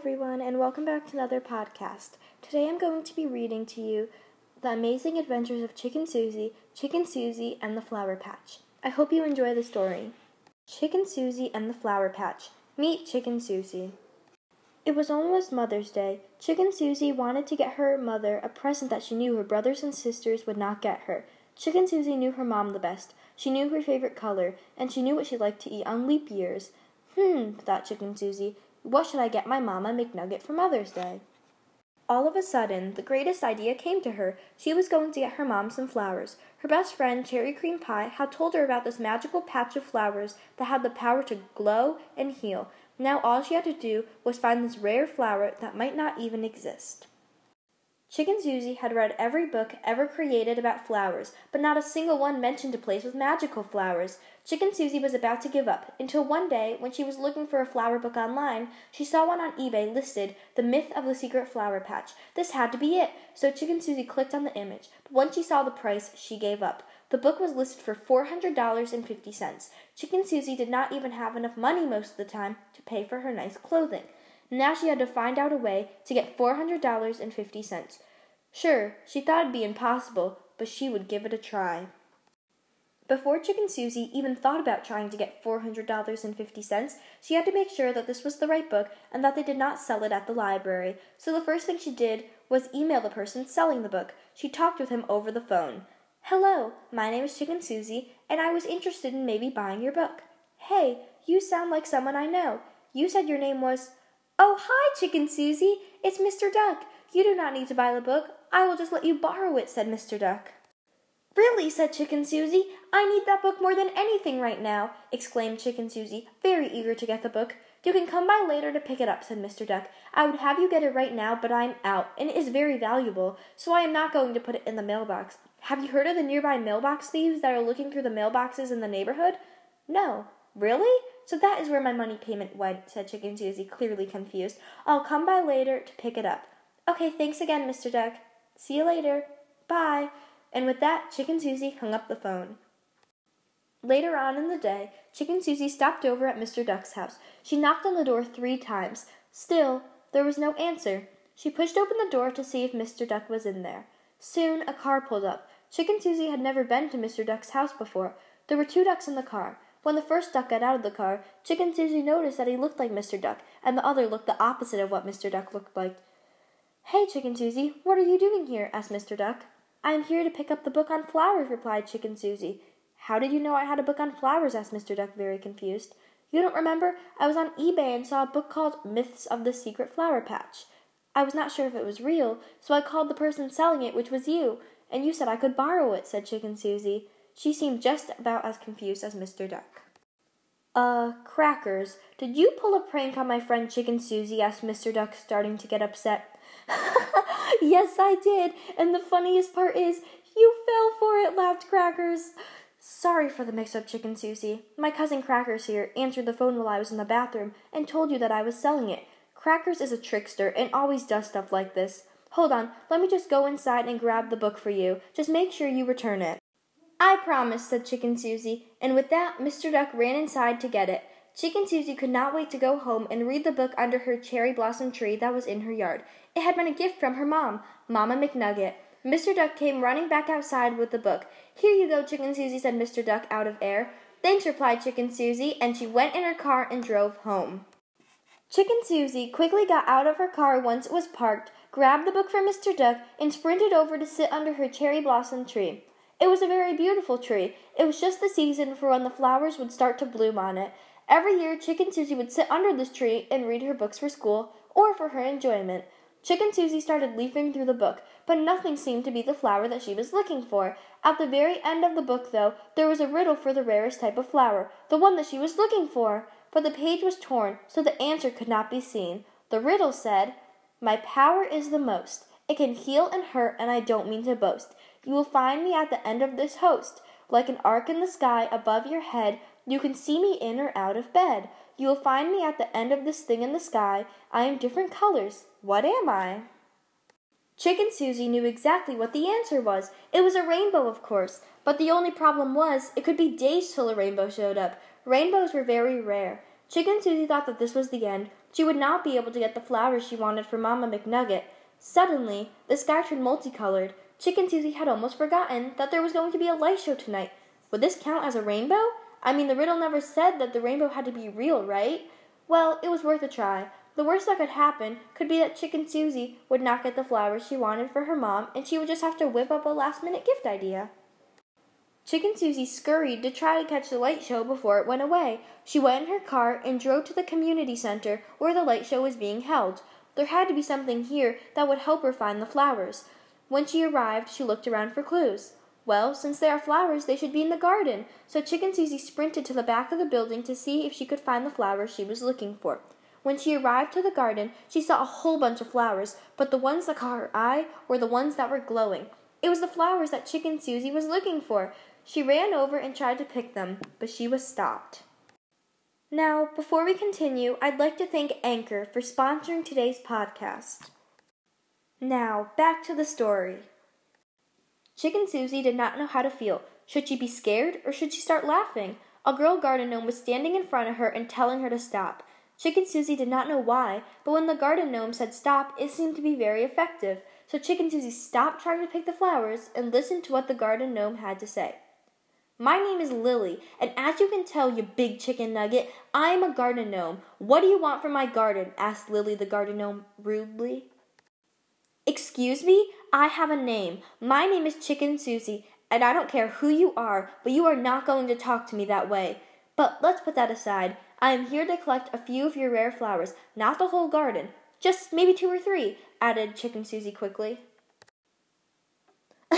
everyone, and welcome back to another podcast. Today I'm going to be reading to you The Amazing Adventures of Chicken Suzi, Chicken Suzi, and the Flower Patch. I hope you enjoy the story. Chicken Suzi and the Flower Patch. Meet Chicken Suzi. It was almost Mother's Day. Chicken Suzi wanted to get her mother a present that she knew her brothers and sisters would not get her. Chicken Suzi knew her mom the best. She knew her favorite color, and she knew what she liked to eat on leap years. Hmm, thought Chicken Suzi. What should I get my Mama McNugget for Mother's Day? All of a sudden, the greatest idea came to her. She was going to get her mom some flowers. Her best friend, Cherry Cream Pie, had told her about this magical patch of flowers that had the power to glow and heal. Now all she had to do was find this rare flower that might not even exist. Chicken Suzi had read every book ever created about flowers, but not a single one mentioned a place with magical flowers. Chicken Suzi was about to give up, until one day, when she was looking for a flower book online, she saw one on eBay listed, The Myth of the Secret Flower Patch. This had to be it, so Chicken Suzi clicked on the image, but once she saw the price, she gave up. The book was listed for $400.50. Chicken Suzi did not even have enough money most of the time to pay for her nice clothing. Now she had to find out a way to get $400.50. Sure, she thought it'd be impossible, but she would give it a try. Before Chicken Suzi even thought about trying to get $400.50, she had to make sure that this was the right book and that they did not sell it at the library. So the first thing she did was email the person selling the book. She talked with him over the phone. Hello, my name is Chicken Suzi, and I was interested in maybe buying your book. Hey, you sound like someone I know. You said your name was. Oh, hi, Chicken Suzi. It's Mr. Duck. You do not need to buy the book. I will just let you borrow it, said Mr. Duck. Really, said Chicken Suzi. I need that book more than anything right now, exclaimed Chicken Suzi, very eager to get the book. You can come by later to pick it up, said Mr. Duck. I would have you get it right now, but I am out, and it is very valuable, so I am not going to put it in the mailbox. Have you heard of the nearby mailbox thieves that are looking through the mailboxes in the neighborhood? No. Really? So that is where my money payment went, said Chicken Suzi, clearly confused. I'll come by later to pick it up. Okay, thanks again, Mr. Duck. See you later. Bye. And with that, Chicken Suzi hung up the phone. Later on in the day, Chicken Suzi stopped over at Mr. Duck's house. She knocked on the door three times. Still, there was no answer. She pushed open the door to see if Mr. Duck was in there. Soon, a car pulled up. Chicken Suzi had never been to Mr. Duck's house before. There were two ducks in the car. When the first duck got out of the car, Chicken Suzi noticed that he looked like Mr. Duck, and the other looked the opposite of what Mr. Duck looked like. Hey, Chicken Suzi, what are you doing here? asked Mr. Duck. I am here to pick up the book on flowers, replied Chicken Suzi. How did you know I had a book on flowers? asked Mr. Duck, very confused. You don't remember? I was on eBay and saw a book called Myths of the Secret Flower Patch. I was not sure if it was real, so I called the person selling it, which was you, and you said I could borrow it, said Chicken Suzi. She seemed just about as confused as Mr. Duck. Uh, crackers. Did you pull a prank on my friend Chicken Suzi? asked Mr. Duck, starting to get upset. yes, I did. And the funniest part is, you fell for it, laughed Crackers. Sorry for the mix up, Chicken Suzi. My cousin Crackers here answered the phone while I was in the bathroom and told you that I was selling it. Crackers is a trickster and always does stuff like this. Hold on, let me just go inside and grab the book for you. Just make sure you return it. I promise, said Chicken Suzi, and with that, Mr. Duck ran inside to get it. Chicken Suzi could not wait to go home and read the book under her cherry blossom tree that was in her yard. It had been a gift from her mom, Mamma McNugget. Mr. Duck came running back outside with the book. Here you go, Chicken Suzi, said Mr. Duck out of air. Thanks, replied Chicken Suzi, and she went in her car and drove home. Chicken Suzi quickly got out of her car once it was parked, grabbed the book from Mr. Duck, and sprinted over to sit under her cherry blossom tree. It was a very beautiful tree. It was just the season for when the flowers would start to bloom on it. Every year, Chicken Suzi would sit under this tree and read her books for school or for her enjoyment. Chicken Suzi started leafing through the book, but nothing seemed to be the flower that she was looking for. At the very end of the book, though, there was a riddle for the rarest type of flower, the one that she was looking for. But the page was torn, so the answer could not be seen. The riddle said, My power is the most. It can heal and hurt, and I don't mean to boast. You will find me at the end of this host. Like an arc in the sky above your head, you can see me in or out of bed. You will find me at the end of this thing in the sky. I am different colors. What am I? Chicken Suzi knew exactly what the answer was. It was a rainbow, of course. But the only problem was, it could be days till a rainbow showed up. Rainbows were very rare. Chicken Suzi thought that this was the end, She would not be able to get the flowers she wanted for Mama McNugget. Suddenly, the sky turned multicolored. Chicken Suzi had almost forgotten that there was going to be a light show tonight. Would this count as a rainbow? I mean, the riddle never said that the rainbow had to be real, right? Well, it was worth a try. The worst that could happen could be that Chicken Suzi would not get the flowers she wanted for her mom, and she would just have to whip up a last minute gift idea. Chicken Suzi scurried to try to catch the light show before it went away. She went in her car and drove to the community center where the light show was being held. There had to be something here that would help her find the flowers. When she arrived, she looked around for clues. Well, since there are flowers, they should be in the garden. So Chicken Suzi sprinted to the back of the building to see if she could find the flowers she was looking for. When she arrived to the garden, she saw a whole bunch of flowers, but the ones that caught her eye were the ones that were glowing. It was the flowers that Chicken Suzi was looking for. She ran over and tried to pick them, but she was stopped. Now, before we continue, I'd like to thank Anchor for sponsoring today's podcast. Now, back to the story. Chicken Suzi did not know how to feel. Should she be scared or should she start laughing? A girl garden gnome was standing in front of her and telling her to stop. Chicken Suzi did not know why, but when the garden gnome said stop, it seemed to be very effective. So Chicken Suzi stopped trying to pick the flowers and listened to what the garden gnome had to say. My name is Lily, and as you can tell, you big chicken nugget, I am a garden gnome. What do you want from my garden? asked Lily the garden gnome rudely. Excuse me? I have a name. My name is Chicken Suzi, and I don't care who you are, but you are not going to talk to me that way. But let's put that aside. I am here to collect a few of your rare flowers, not the whole garden. Just maybe two or three, added Chicken Suzi quickly.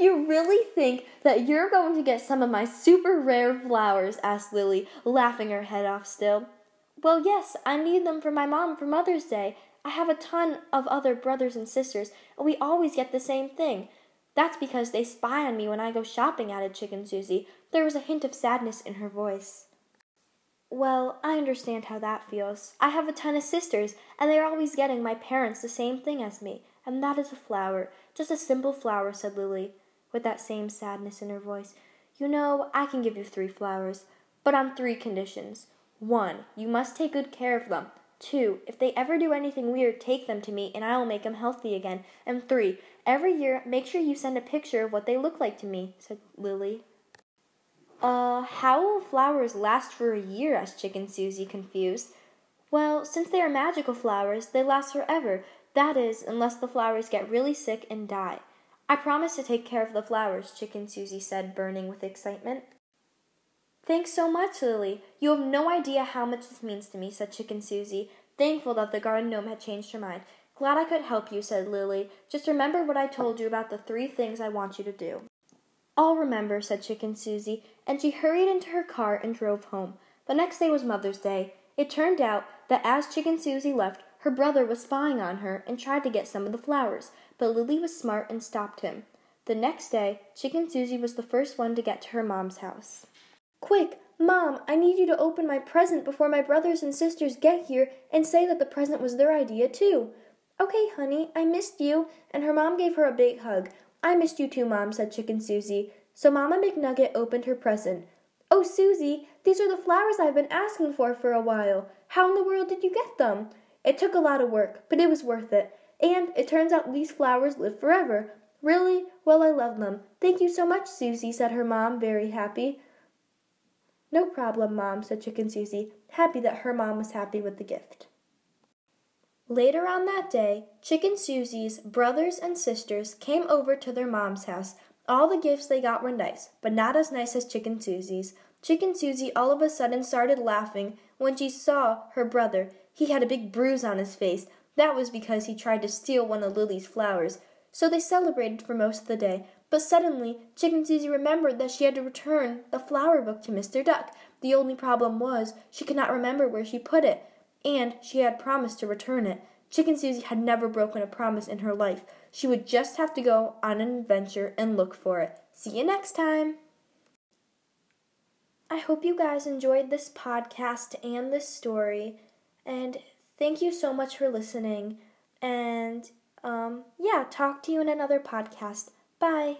you really think that you're going to get some of my super rare flowers? asked Lily, laughing her head off still. Well, yes, I need them for my mom for Mother's Day. I have a ton of other brothers and sisters, and we always get the same thing. That's because they spy on me when I go shopping, added Chicken Suzi. There was a hint of sadness in her voice. Well, I understand how that feels. I have a ton of sisters, and they are always getting my parents the same thing as me, and that is a flower. Just a simple flower, said Lily, with that same sadness in her voice. You know, I can give you three flowers, but on three conditions. One, you must take good care of them. Two, if they ever do anything weird, take them to me and I will make them healthy again. And three, every year make sure you send a picture of what they look like to me, said Lily. Uh, how will flowers last for a year? asked Chicken Suzi, confused. Well, since they are magical flowers, they last forever. That is, unless the flowers get really sick and die. I promise to take care of the flowers, Chicken Suzi said, burning with excitement. Thanks so much, Lily. You have no idea how much this means to me, said Chicken Suzi, thankful that the garden gnome had changed her mind. Glad I could help you, said Lily. Just remember what I told you about the three things I want you to do. I'll remember, said Chicken Suzi, and she hurried into her car and drove home. The next day was Mother's Day. It turned out that as Chicken Suzi left, her brother was spying on her and tried to get some of the flowers, but Lily was smart and stopped him. The next day, Chicken Suzi was the first one to get to her mom's house. Quick, Mom, I need you to open my present before my brothers and sisters get here and say that the present was their idea, too. Okay, honey, I missed you. And her mom gave her a big hug. I missed you too, Mom, said Chicken Suzi. So Mama McNugget opened her present. Oh, Suzi, these are the flowers I've been asking for for a while. How in the world did you get them? It took a lot of work, but it was worth it. And it turns out these flowers live forever. Really? Well, I love them. Thank you so much, Suzi, said her mom, very happy. No problem, Mom, said Chicken Suzi, happy that her mom was happy with the gift. Later on that day, Chicken Suzi's brothers and sisters came over to their mom's house. All the gifts they got were nice, but not as nice as Chicken Suzi's. Chicken Suzi all of a sudden started laughing when she saw her brother. He had a big bruise on his face. That was because he tried to steal one of Lily's flowers. So they celebrated for most of the day, but suddenly, Chicken Suzi remembered that she had to return the flower book to Mr. Duck. The only problem was she could not remember where she put it, and she had promised to return it. Chicken Suzi had never broken a promise in her life. She would just have to go on an adventure and look for it. See you next time. I hope you guys enjoyed this podcast and this story. And thank you so much for listening. And um, yeah, talk to you in another podcast. Bye.